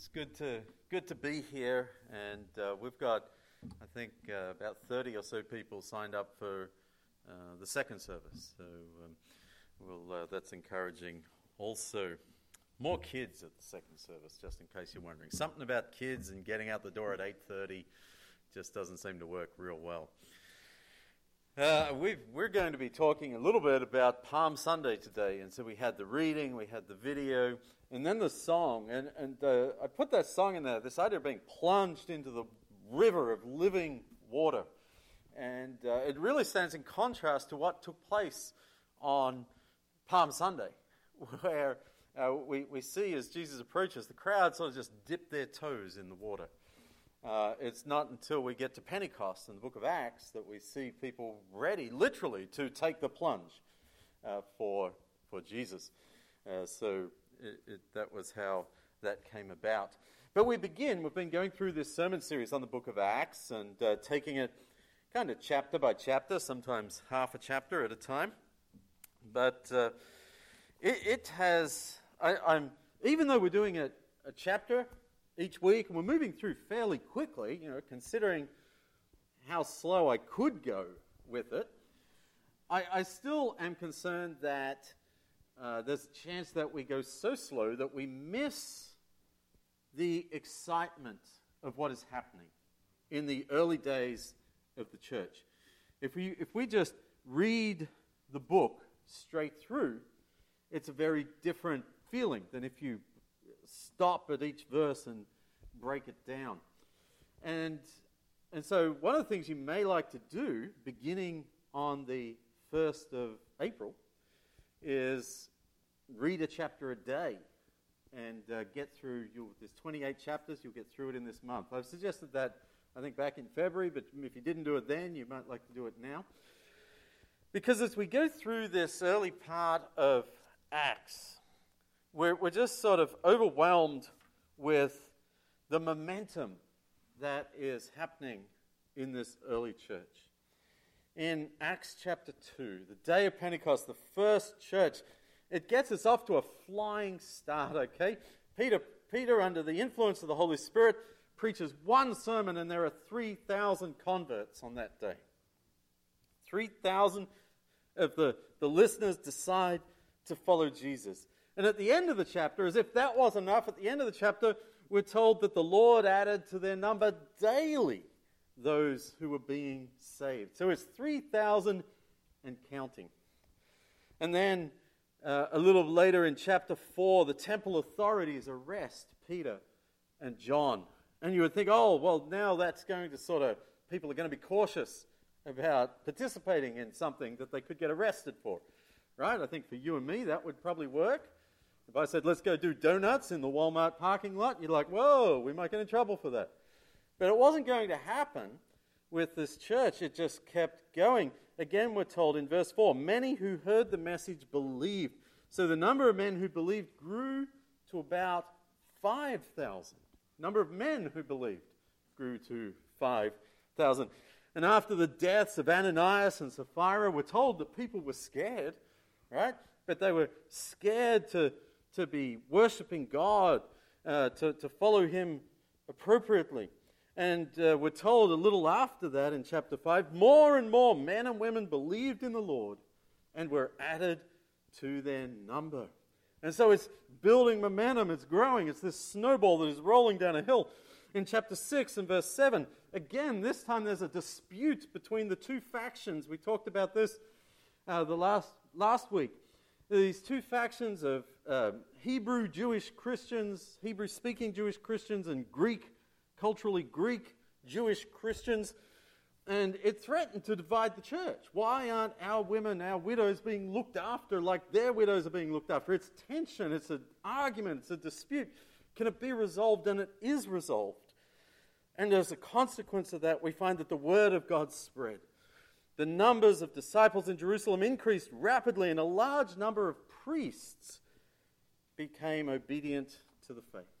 It's good to good to be here, and uh, we've got, I think, uh, about thirty or so people signed up for uh, the second service. So, um, well, uh, that's encouraging. Also, more kids at the second service, just in case you're wondering. Something about kids and getting out the door at eight thirty just doesn't seem to work real well. Uh, we are going to be talking a little bit about Palm Sunday today, and so we had the reading, we had the video, and then the song. And, and uh, I put that song in there, this idea of being plunged into the river of living water. And uh, it really stands in contrast to what took place on Palm Sunday, where uh, we, we see as Jesus approaches, the crowd sort of just dip their toes in the water. Uh, it's not until we get to Pentecost in the book of Acts that we see people ready, literally, to take the plunge uh, for, for Jesus. Uh, so it, it, that was how that came about. But we begin, we've been going through this sermon series on the book of Acts and uh, taking it kind of chapter by chapter, sometimes half a chapter at a time. But uh, it, it, has, I, I'm, even though we're doing a, a chapter each week, and we're moving through fairly quickly, you know, considering how slow I could go with it, I, I still am concerned that uh, there's a chance that we go so slow that we miss the excitement of what is happening in the early days of the church. If we, if we just read the book straight through, it's a very different feeling than if you stop at each verse and break it down. And, and so, one of the things you may like to do, beginning on the 1st of April, is read a chapter a day and uh, get through. there's 28 chapters, you'll get through it in this month. I've suggested that, I think, back in February, but if you didn't do it then, you might like to do it now. Because as we go through this early part of Acts, we're, we're just sort of overwhelmed with the momentum that is happening in this early church. In Acts chapter 2, the day of Pentecost, the first church, it gets us off to a flying start, okay? Peter, Peter under the influence of the Holy Spirit, preaches one sermon, and there are 3,000 converts on that day. 3,000 of the, the listeners decide to follow Jesus. And at the end of the chapter, as if that wasn't enough, at the end of the chapter, we're told that the Lord added to their number daily those who were being saved. So it's 3,000 and counting. And then uh, a little later in chapter 4, the temple authorities arrest Peter and John. And you would think, oh, well, now that's going to sort of, people are going to be cautious about participating in something that they could get arrested for. Right? I think for you and me, that would probably work. If I said, let's go do donuts in the Walmart parking lot, you're like, whoa, we might get in trouble for that. But it wasn't going to happen with this church. It just kept going. Again, we're told in verse 4 many who heard the message believed. So the number of men who believed grew to about 5,000. Number of men who believed grew to 5,000. And after the deaths of Ananias and Sapphira, we're told that people were scared, right? But they were scared to to be worshiping God, uh, to, to follow Him appropriately. And uh, we're told a little after that in chapter 5 more and more men and women believed in the Lord and were added to their number. And so it's building momentum, it's growing, it's this snowball that is rolling down a hill. In chapter 6 and verse 7, again, this time there's a dispute between the two factions. We talked about this uh, the last, last week these two factions of uh, Hebrew Jewish Christians, Hebrew speaking Jewish Christians, and Greek, culturally Greek Jewish Christians. And it threatened to divide the church. Why aren't our women, our widows, being looked after like their widows are being looked after? It's tension, it's an argument, it's a dispute. Can it be resolved? And it is resolved. And as a consequence of that, we find that the word of God spread. The numbers of disciples in Jerusalem increased rapidly, and a large number of priests became obedient to the faith.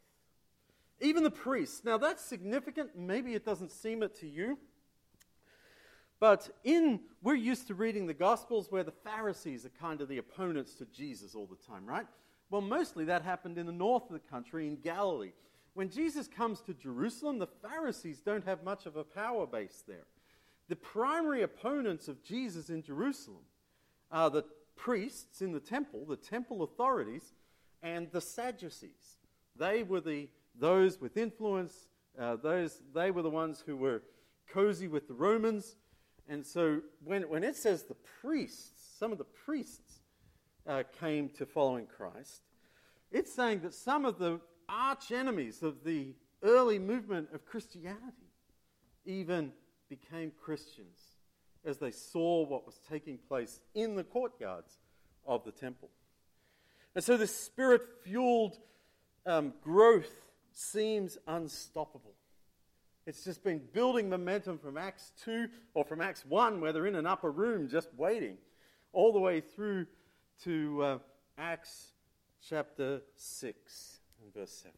Even the priests. Now, that's significant. Maybe it doesn't seem it to you. But in we're used to reading the Gospels where the Pharisees are kind of the opponents to Jesus all the time, right? Well, mostly that happened in the north of the country, in Galilee. when Jesus comes to Jerusalem, the Pharisees don't have much of a power base there. The primary opponents of Jesus in Jerusalem are the priests in the temple, the temple authorities, and the Sadducees. They were the, those with influence, uh, those, they were the ones who were cozy with the Romans. And so when, when it says the priests, some of the priests uh, came to following Christ, it's saying that some of the arch enemies of the early movement of Christianity even became Christians as they saw what was taking place in the courtyards of the temple. And so the spirit fueled um, growth seems unstoppable. It's just been building momentum from Acts 2 or from Acts 1, where they're in an upper room just waiting, all the way through to uh, Acts chapter 6 and verse 7.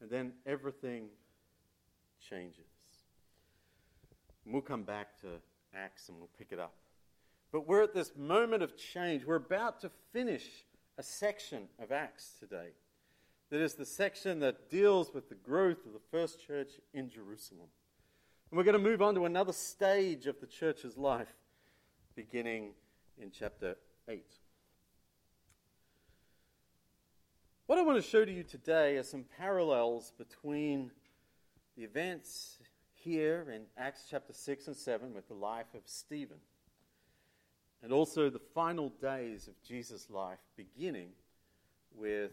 And then everything changes. And we'll come back to Acts and we'll pick it up. But we're at this moment of change. We're about to finish a section of Acts today. That is the section that deals with the growth of the first church in Jerusalem. And we're going to move on to another stage of the church's life, beginning in chapter 8. What I want to show to you today are some parallels between the events here in Acts chapter 6 and 7 with the life of Stephen and also the final days of Jesus' life, beginning with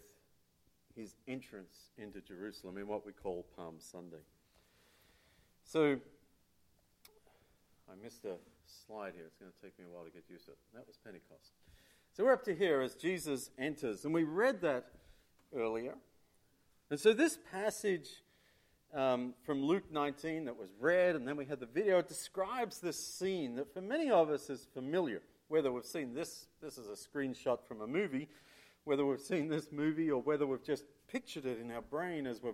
his entrance into Jerusalem in what we call Palm Sunday. So, I missed a slide here. It's going to take me a while to get used to it. That was Pentecost. So, we're up to here as Jesus enters, and we read that earlier. And so, this passage um, from Luke 19 that was read, and then we had the video, it describes this scene that for many of us is familiar whether we've seen this, this is a screenshot from a movie, whether we've seen this movie or whether we've just pictured it in our brain as we've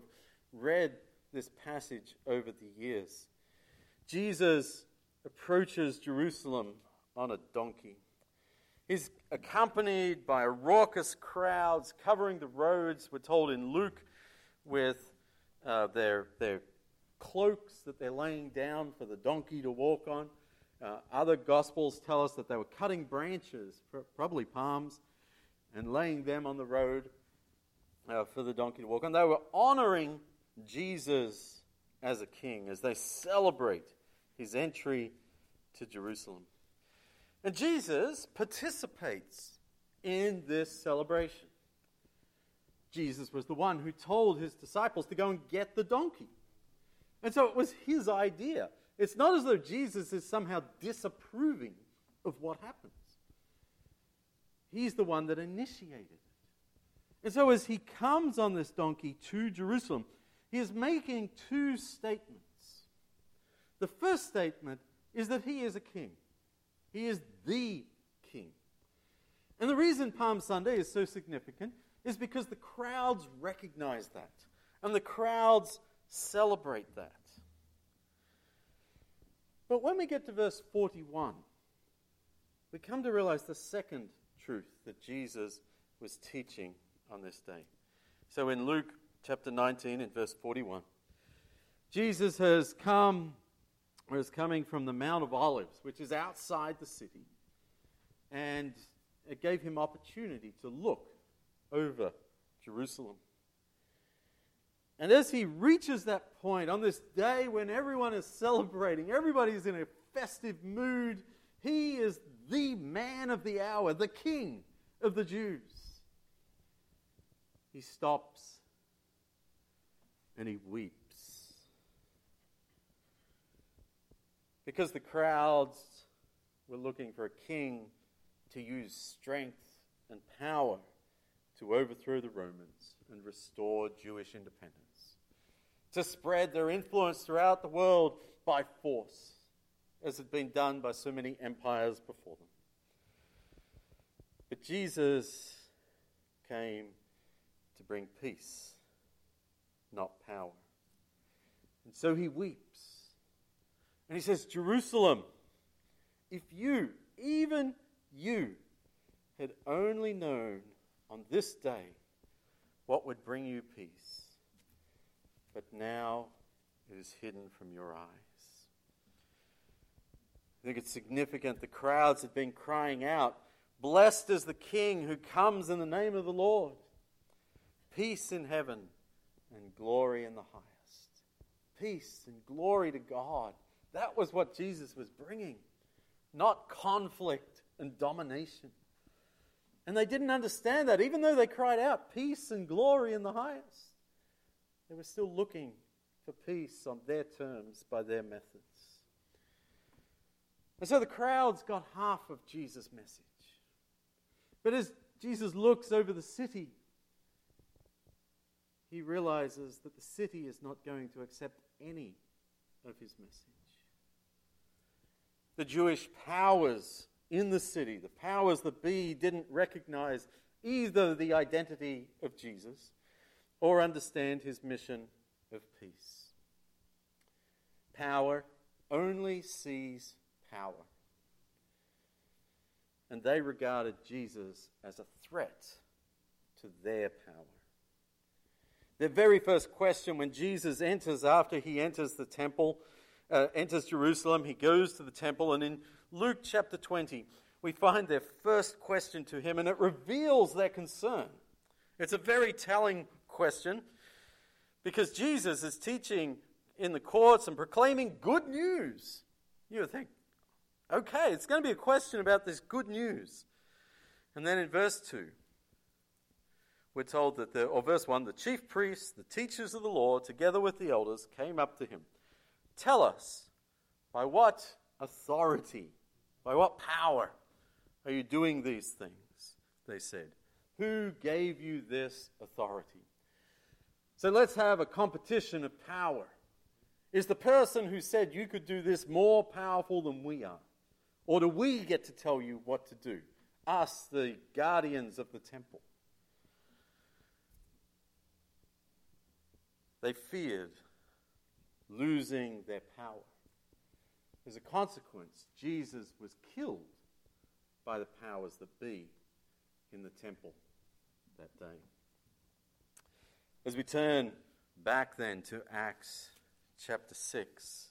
read this passage over the years. Jesus approaches Jerusalem on a donkey. He's accompanied by raucous crowds covering the roads, we're told in Luke, with uh, their, their cloaks that they're laying down for the donkey to walk on. Uh, other gospels tell us that they were cutting branches, probably palms, and laying them on the road uh, for the donkey to walk on. They were honoring Jesus as a king as they celebrate his entry to Jerusalem. And Jesus participates in this celebration. Jesus was the one who told his disciples to go and get the donkey. And so it was his idea. It's not as though Jesus is somehow disapproving of what happens. He's the one that initiated it. And so, as he comes on this donkey to Jerusalem, he is making two statements. The first statement is that he is a king, he is the king. And the reason Palm Sunday is so significant is because the crowds recognize that, and the crowds celebrate that. But when we get to verse 41, we come to realize the second truth that Jesus was teaching on this day. So in Luke chapter 19, and verse 41, Jesus has come, or is coming from the Mount of Olives, which is outside the city, and it gave him opportunity to look over Jerusalem. And as he reaches that point on this day when everyone is celebrating, everybody's in a festive mood, he is the man of the hour, the king of the Jews. He stops and he weeps. Because the crowds were looking for a king to use strength and power to overthrow the Romans and restore Jewish independence to spread their influence throughout the world by force, as had been done by so many empires before them. But Jesus came to bring peace, not power. And so he weeps. And he says, Jerusalem, if you, even you, had only known on this day what would bring you peace but now it is hidden from your eyes. I think it's significant the crowds had been crying out, Blessed is the King who comes in the name of the Lord. Peace in heaven and glory in the highest. Peace and glory to God. That was what Jesus was bringing, not conflict and domination. And they didn't understand that, even though they cried out, Peace and glory in the highest. They were still looking for peace on their terms by their methods. And so the crowds got half of Jesus' message. But as Jesus looks over the city, he realizes that the city is not going to accept any of his message. The Jewish powers in the city, the powers that be, didn't recognize either the identity of Jesus or understand his mission of peace. Power only sees power. And they regarded Jesus as a threat to their power. Their very first question when Jesus enters, after he enters the temple, uh, enters Jerusalem, he goes to the temple, and in Luke chapter 20, we find their first question to him, and it reveals their concern. It's a very telling question because Jesus is teaching in the courts and proclaiming good news. You would think, okay, it's going to be a question about this good news. And then in verse 2, we're told that the, or verse 1, the chief priests, the teachers of the law, together with the elders, came up to him. Tell us, by what authority, by what power are you doing these things? They said. Who gave you this authority? So let's have a competition of power. Is the person who said you could do this more powerful than we are? Or do we get to tell you what to do? Us, the guardians of the temple. They feared losing their power. As a consequence, Jesus was killed by the powers that be in the temple that day. As we turn back then to Acts chapter 6,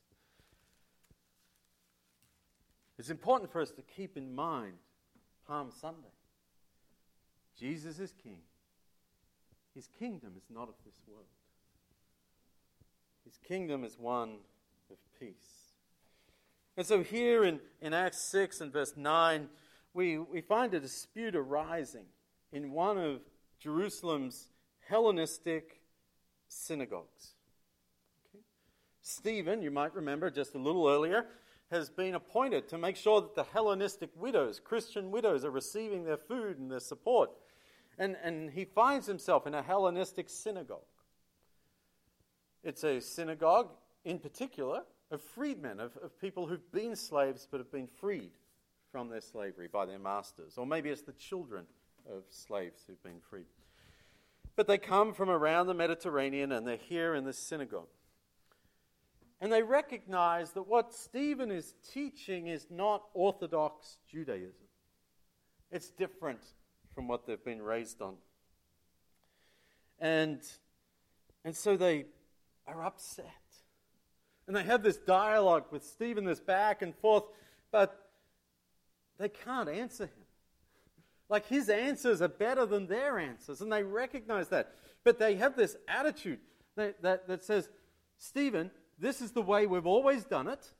it's important for us to keep in mind Palm Sunday. Jesus is king. His kingdom is not of this world. His kingdom is one of peace. And so here in, in Acts 6 and verse 9, we, we find a dispute arising in one of Jerusalem's Hellenistic synagogues. Okay. Stephen, you might remember just a little earlier, has been appointed to make sure that the Hellenistic widows, Christian widows, are receiving their food and their support. And, and he finds himself in a Hellenistic synagogue. It's a synagogue, in particular, of freedmen, of, of people who've been slaves but have been freed from their slavery by their masters. Or maybe it's the children of slaves who've been freed. But they come from around the Mediterranean and they're here in this synagogue. And they recognize that what Stephen is teaching is not Orthodox Judaism, it's different from what they've been raised on. And, and so they are upset. And they have this dialogue with Stephen, this back and forth, but they can't answer him. Like his answers are better than their answers, and they recognize that. But they have this attitude that, that, that says, Stephen, this is the way we've always done it.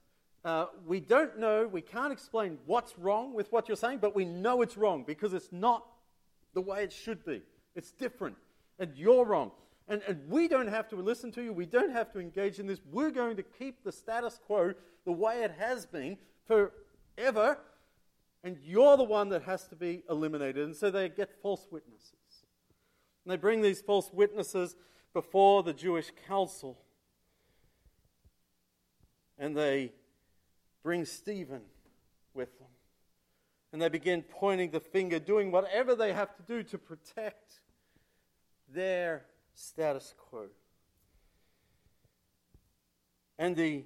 Uh, we don't know, we can't explain what's wrong with what you're saying, but we know it's wrong because it's not the way it should be. It's different, and you're wrong. And, and we don't have to listen to you. We don't have to engage in this. We're going to keep the status quo the way it has been forever. And you're the one that has to be eliminated. And so they get false witnesses. And they bring these false witnesses before the Jewish council. And they bring Stephen with them. And they begin pointing the finger, doing whatever they have to do to protect their status quo. And the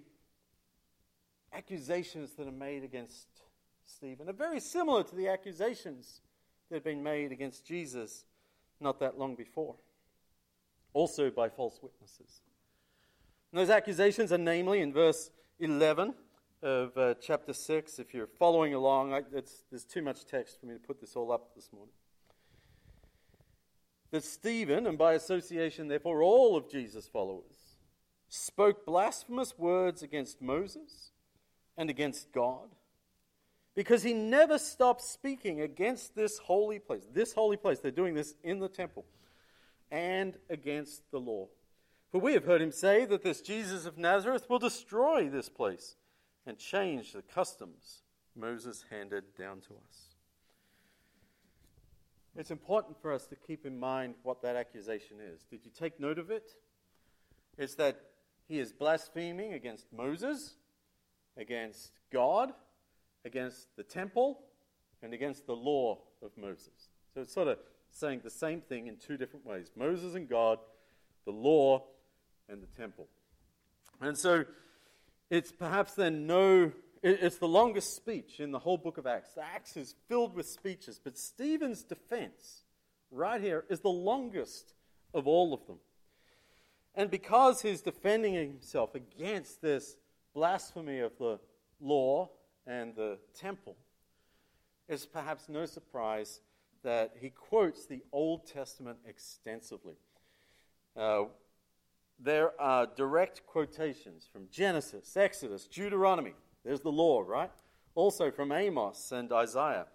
accusations that are made against Stephen are very similar to the accusations that had been made against Jesus not that long before, also by false witnesses. And those accusations are namely in verse 11 of uh, chapter 6. If you're following along, I, there's too much text for me to put this all up this morning. That Stephen, and by association, therefore, all of Jesus' followers, spoke blasphemous words against Moses and against God because he never stopped speaking against this holy place. This holy place, they're doing this in the temple, and against the law. For we have heard him say that this Jesus of Nazareth will destroy this place and change the customs Moses handed down to us. It's important for us to keep in mind what that accusation is. Did you take note of it? It's that he is blaspheming against Moses, against God, against the temple, and against the law of Moses. So it's sort of saying the same thing in two different ways Moses and God, the law, and the temple. And so it's perhaps then no, it's the longest speech in the whole book of Acts. Acts is filled with speeches, but Stephen's defense right here is the longest of all of them. And because he's defending himself against this blasphemy of the law and the temple, it's perhaps no surprise that he quotes the Old Testament extensively. Uh, there are direct quotations from Genesis, Exodus, Deuteronomy. There's the law, right? Also from Amos and Isaiah.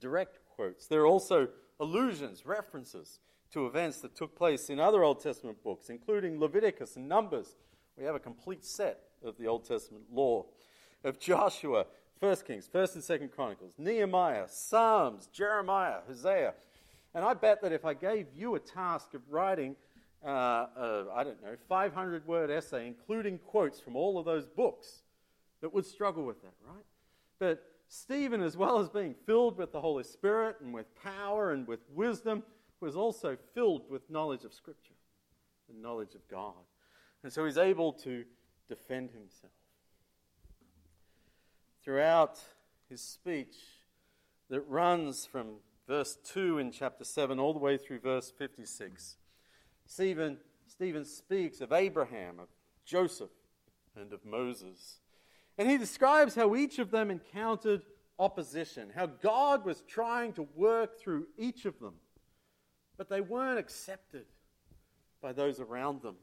Direct quotes. There are also allusions, references to events that took place in other Old Testament books, including Leviticus and Numbers. We have a complete set of the Old Testament law. Of Joshua, 1 Kings, 1st and 2nd Chronicles, Nehemiah, Psalms, Jeremiah, Hosea. And I bet that if I gave you a task of writing uh, uh, I don't know, 500 word essay, including quotes from all of those books, that would struggle with that, right? But Stephen, as well as being filled with the Holy Spirit and with power and with wisdom, was also filled with knowledge of Scripture and knowledge of God. And so he's able to defend himself. Throughout his speech, that runs from verse 2 in chapter 7 all the way through verse 56, Stephen, Stephen speaks of Abraham, of Joseph, and of Moses. And he describes how each of them encountered opposition, how God was trying to work through each of them, but they weren't accepted by those around them.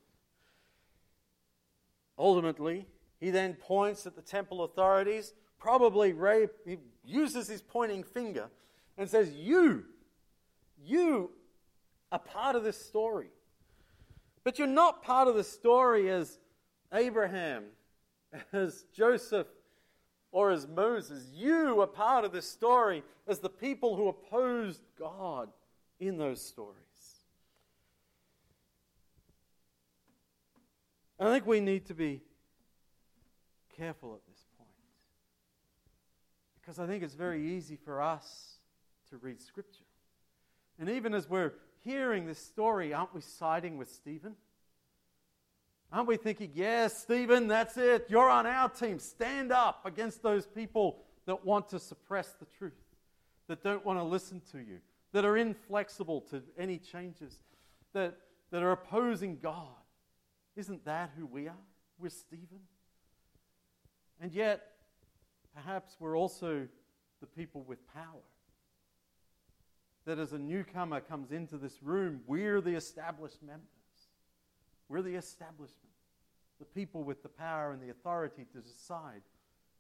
Ultimately, he then points at the temple authorities, probably he uses his pointing finger and says, You, you are part of this story. But you're not part of the story as Abraham, as Joseph, or as Moses. You are part of the story as the people who opposed God in those stories. I think we need to be careful at this point. Because I think it's very easy for us to read Scripture. And even as we're hearing this story, aren't we siding with Stephen? Aren't we thinking, yes, Stephen, that's it. You're on our team. Stand up against those people that want to suppress the truth, that don't want to listen to you, that are inflexible to any changes, that, that are opposing God. Isn't that who we are? We're Stephen. And yet, perhaps we're also the people with power that as a newcomer comes into this room, we're the established members. We're the establishment, the people with the power and the authority to decide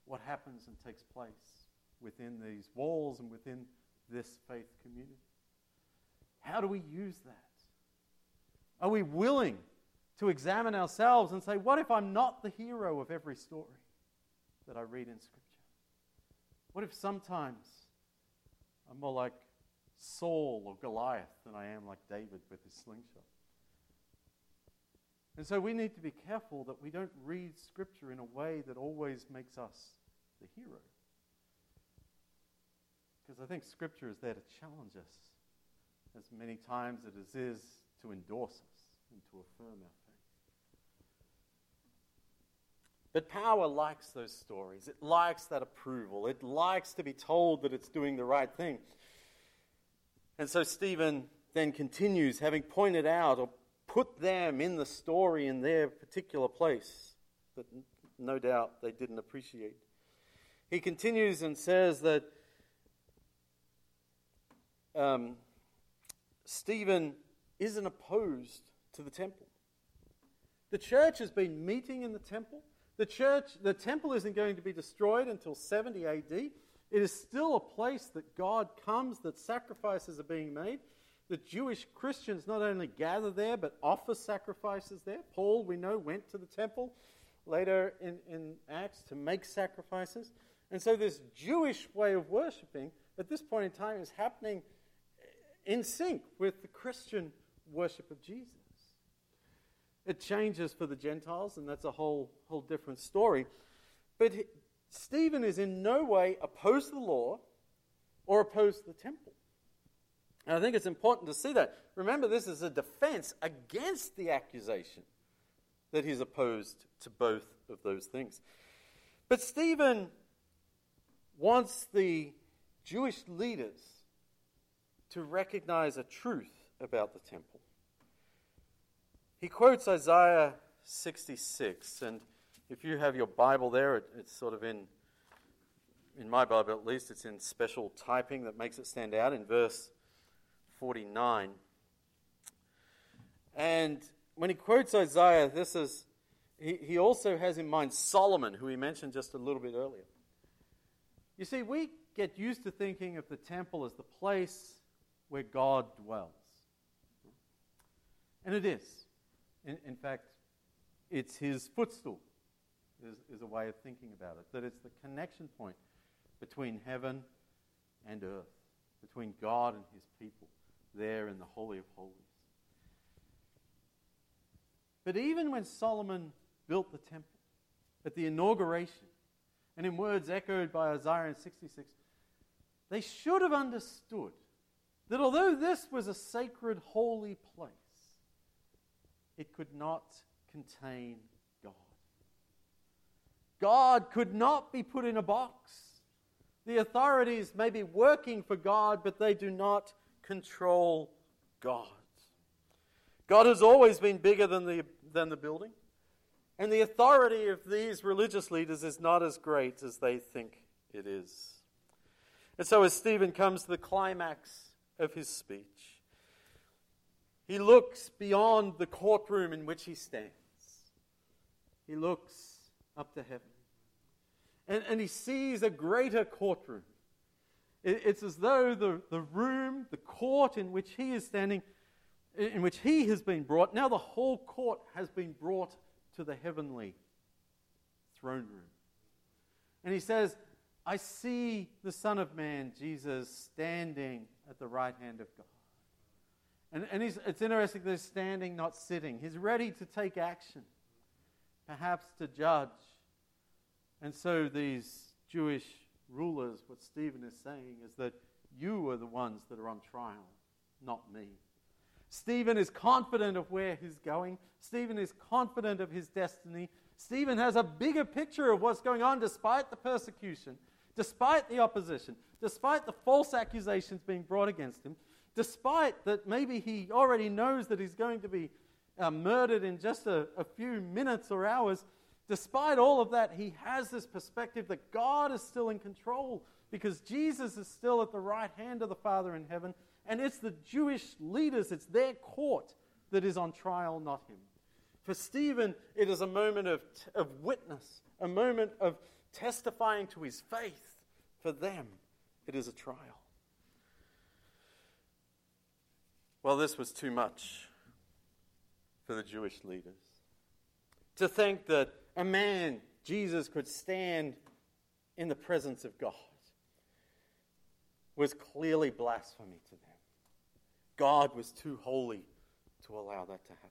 what happens and takes place within these walls and within this faith community. How do we use that? Are we willing to examine ourselves and say, what if I'm not the hero of every story that I read in Scripture? What if sometimes I'm more like Saul or Goliath than I am like David with his slingshot. And so we need to be careful that we don't read Scripture in a way that always makes us the hero. Because I think Scripture is there to challenge us as many times as it is to endorse us and to affirm our faith. But power likes those stories. It likes that approval. It likes to be told that it's doing the right thing. And so Stephen then continues, having pointed out or put them in the story in their particular place that no doubt they didn't appreciate. He continues and says that um, Stephen isn't opposed to the temple. The church has been meeting in the temple. The church, the temple isn't going to be destroyed until 70 AD. It is still a place that God comes, that sacrifices are being made. The Jewish Christians not only gather there, but offer sacrifices there. Paul, we know, went to the temple later in, in Acts to make sacrifices. And so, this Jewish way of worshiping at this point in time is happening in sync with the Christian worship of Jesus. It changes for the Gentiles, and that's a whole, whole different story. But Stephen is in no way opposed to the law or opposed to the temple. And I think it's important to see that. Remember, this is a defense against the accusation that he's opposed to both of those things. But Stephen wants the Jewish leaders to recognize a truth about the temple. He quotes Isaiah 66, and if you have your Bible there, it, it's sort of in, in my Bible at least, it's in special typing that makes it stand out in verse 49. And when he quotes Isaiah, this is, he, he also has in mind Solomon, who he mentioned just a little bit earlier. You see, we get used to thinking of the temple as the place where God dwells. And it is. In, in fact, it's his footstool, is, is a way of thinking about it. That it's the connection point between heaven and earth, between God and his people, there in the Holy of Holies. But even when Solomon built the temple, at the inauguration, and in words echoed by Isaiah in 66, they should have understood that although this was a sacred, holy place, it could not contain God. Could not be put in a box. The authorities may be working for God, but they do not control God. God has always been bigger than the, than the building, and the authority of these religious leaders is not as great as they think it is. And so, as Stephen comes to the climax of his speech, he looks beyond the courtroom in which he stands. He looks up to heaven. And, and he sees a greater courtroom. It, it's as though the, the room, the court in which he is standing, in which he has been brought, now the whole court has been brought to the heavenly throne room. And he says, I see the Son of Man, Jesus, standing at the right hand of God. And, and it's interesting that he's standing, not sitting. He's ready to take action, perhaps to judge. And so these Jewish rulers, what Stephen is saying is that you are the ones that are on trial, not me. Stephen is confident of where he's going. Stephen is confident of his destiny. Stephen has a bigger picture of what's going on despite the persecution, despite the opposition, despite the false accusations being brought against him despite that maybe he already knows that he's going to be uh, murdered in just a, a few minutes or hours, despite all of that, he has this perspective that God is still in control because Jesus is still at the right hand of the Father in heaven, and it's the Jewish leaders, it's their court that is on trial, not him. For Stephen, it is a moment of, of witness, a moment of testifying to his faith. For them, it is a trial. Well, this was too much for the Jewish leaders. To think that a man, Jesus, could stand in the presence of God was clearly blasphemy to them. God was too holy to allow that to happen.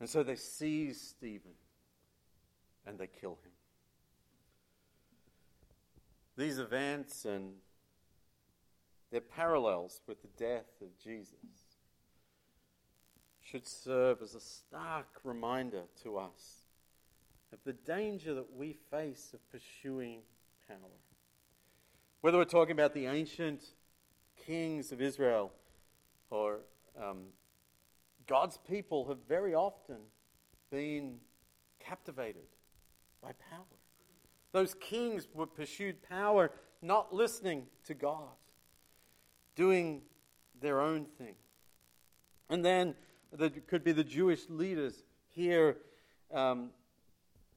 And so they seize Stephen and they kill him. These events and their parallels with the death of Jesus should serve as a stark reminder to us of the danger that we face of pursuing power. Whether we're talking about the ancient kings of Israel or um, God's people have very often been captivated by power. Those kings were pursued power, not listening to God, doing their own thing. And then there could be the Jewish leaders here um,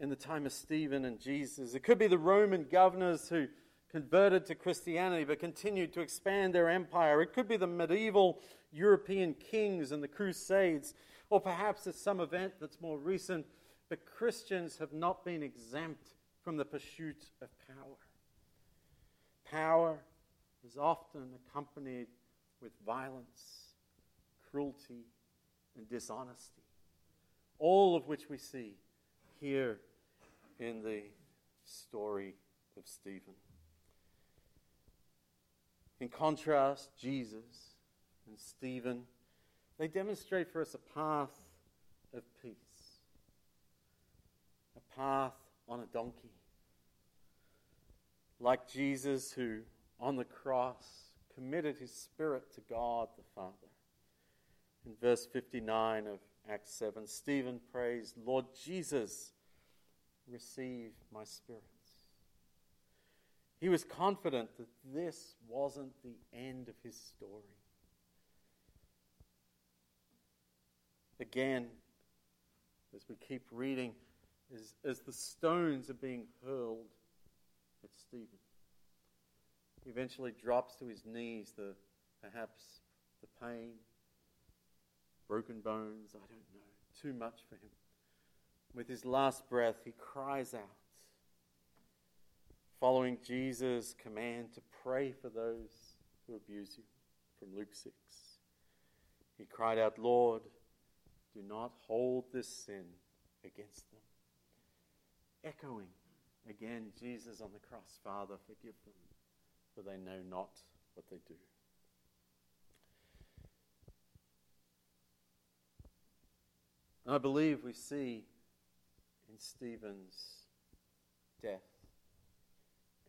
in the time of Stephen and Jesus. It could be the Roman governors who converted to Christianity but continued to expand their empire. It could be the medieval European kings and the Crusades, or perhaps it's some event that's more recent. But Christians have not been exempt from the pursuit of power. Power is often accompanied with violence, cruelty, and dishonesty, all of which we see here in the story of Stephen. In contrast, Jesus and Stephen, they demonstrate for us a path of peace, a path on a donkey. Like Jesus, who on the cross committed his spirit to God the Father. In verse 59 of Acts 7, Stephen prays, Lord Jesus, receive my spirit. He was confident that this wasn't the end of his story. Again, as we keep reading, as, as the stones are being hurled at Stephen, he eventually drops to his knees, the, perhaps the pain, broken bones, I don't know, too much for him. With his last breath, he cries out following Jesus' command to pray for those who abuse you from Luke 6. He cried out, Lord, do not hold this sin against them. Echoing again Jesus on the cross, Father, forgive them, for they know not what they do. I believe we see in Stephen's death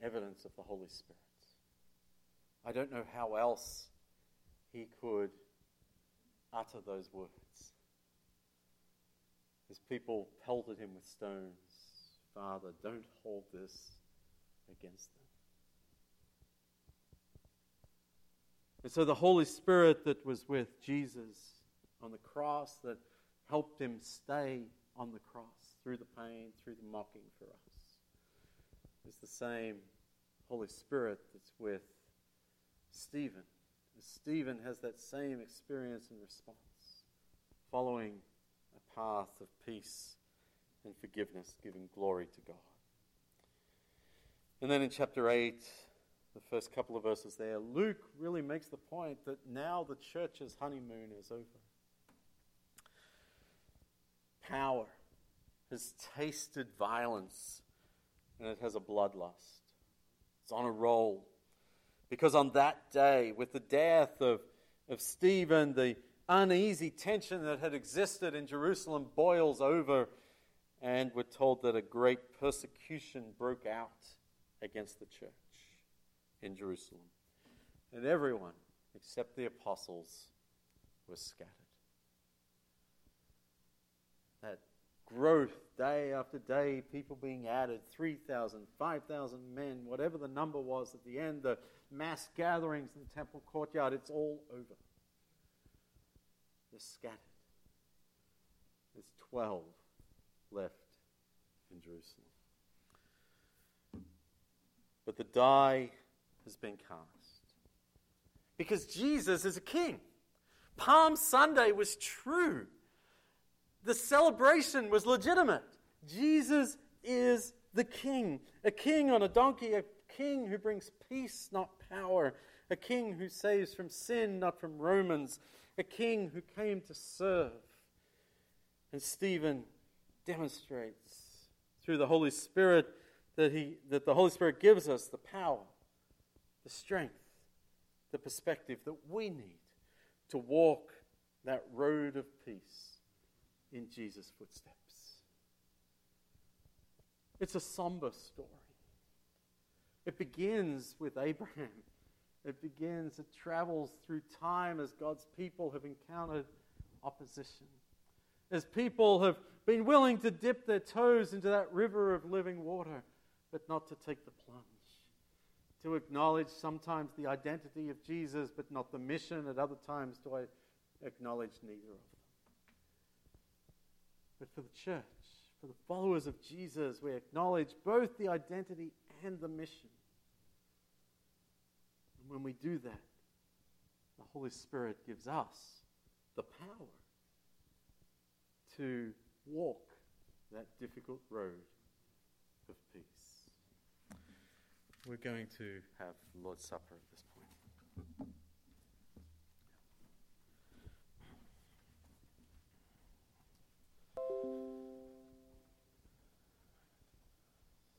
evidence of the Holy Spirit. I don't know how else he could utter those words. His people pelted him with stones. Father, don't hold this against them. And so the Holy Spirit that was with Jesus on the cross, that helped him stay on the cross through the pain, through the mocking for us, It's the same Holy Spirit that's with Stephen. Stephen has that same experience and response, following a path of peace and forgiveness, giving glory to God. And then in chapter 8, the first couple of verses there, Luke really makes the point that now the church's honeymoon is over. Power has tasted violence and it has a bloodlust. It's on a roll. Because on that day, with the death of, of Stephen, the uneasy tension that had existed in Jerusalem boils over, and we're told that a great persecution broke out against the church in Jerusalem. And everyone, except the apostles, was scattered. That growth day after day, people being added 3,000, 5,000 men, whatever the number was at the end, the mass gatherings in the temple courtyard, it's all over. They're scattered. There's 12 left in Jerusalem. But the die has been cast. Because Jesus is a king. Palm Sunday was true. The celebration was legitimate. Jesus is the king, a king on a donkey, a king who brings peace, not power, a king who saves from sin, not from Romans, a king who came to serve. And Stephen demonstrates through the Holy Spirit that, he, that the Holy Spirit gives us the power, the strength, the perspective that we need to walk that road of peace in Jesus' footsteps. It's a somber story. It begins with Abraham. It begins, it travels through time as God's people have encountered opposition. As people have been willing to dip their toes into that river of living water, but not to take the plunge. To acknowledge sometimes the identity of Jesus, but not the mission. At other times, do I acknowledge neither of them? But for the church, for the followers of Jesus, we acknowledge both the identity and the mission. And when we do that, the Holy Spirit gives us the power to walk that difficult road of peace. We're going to have Lord's Supper at this point.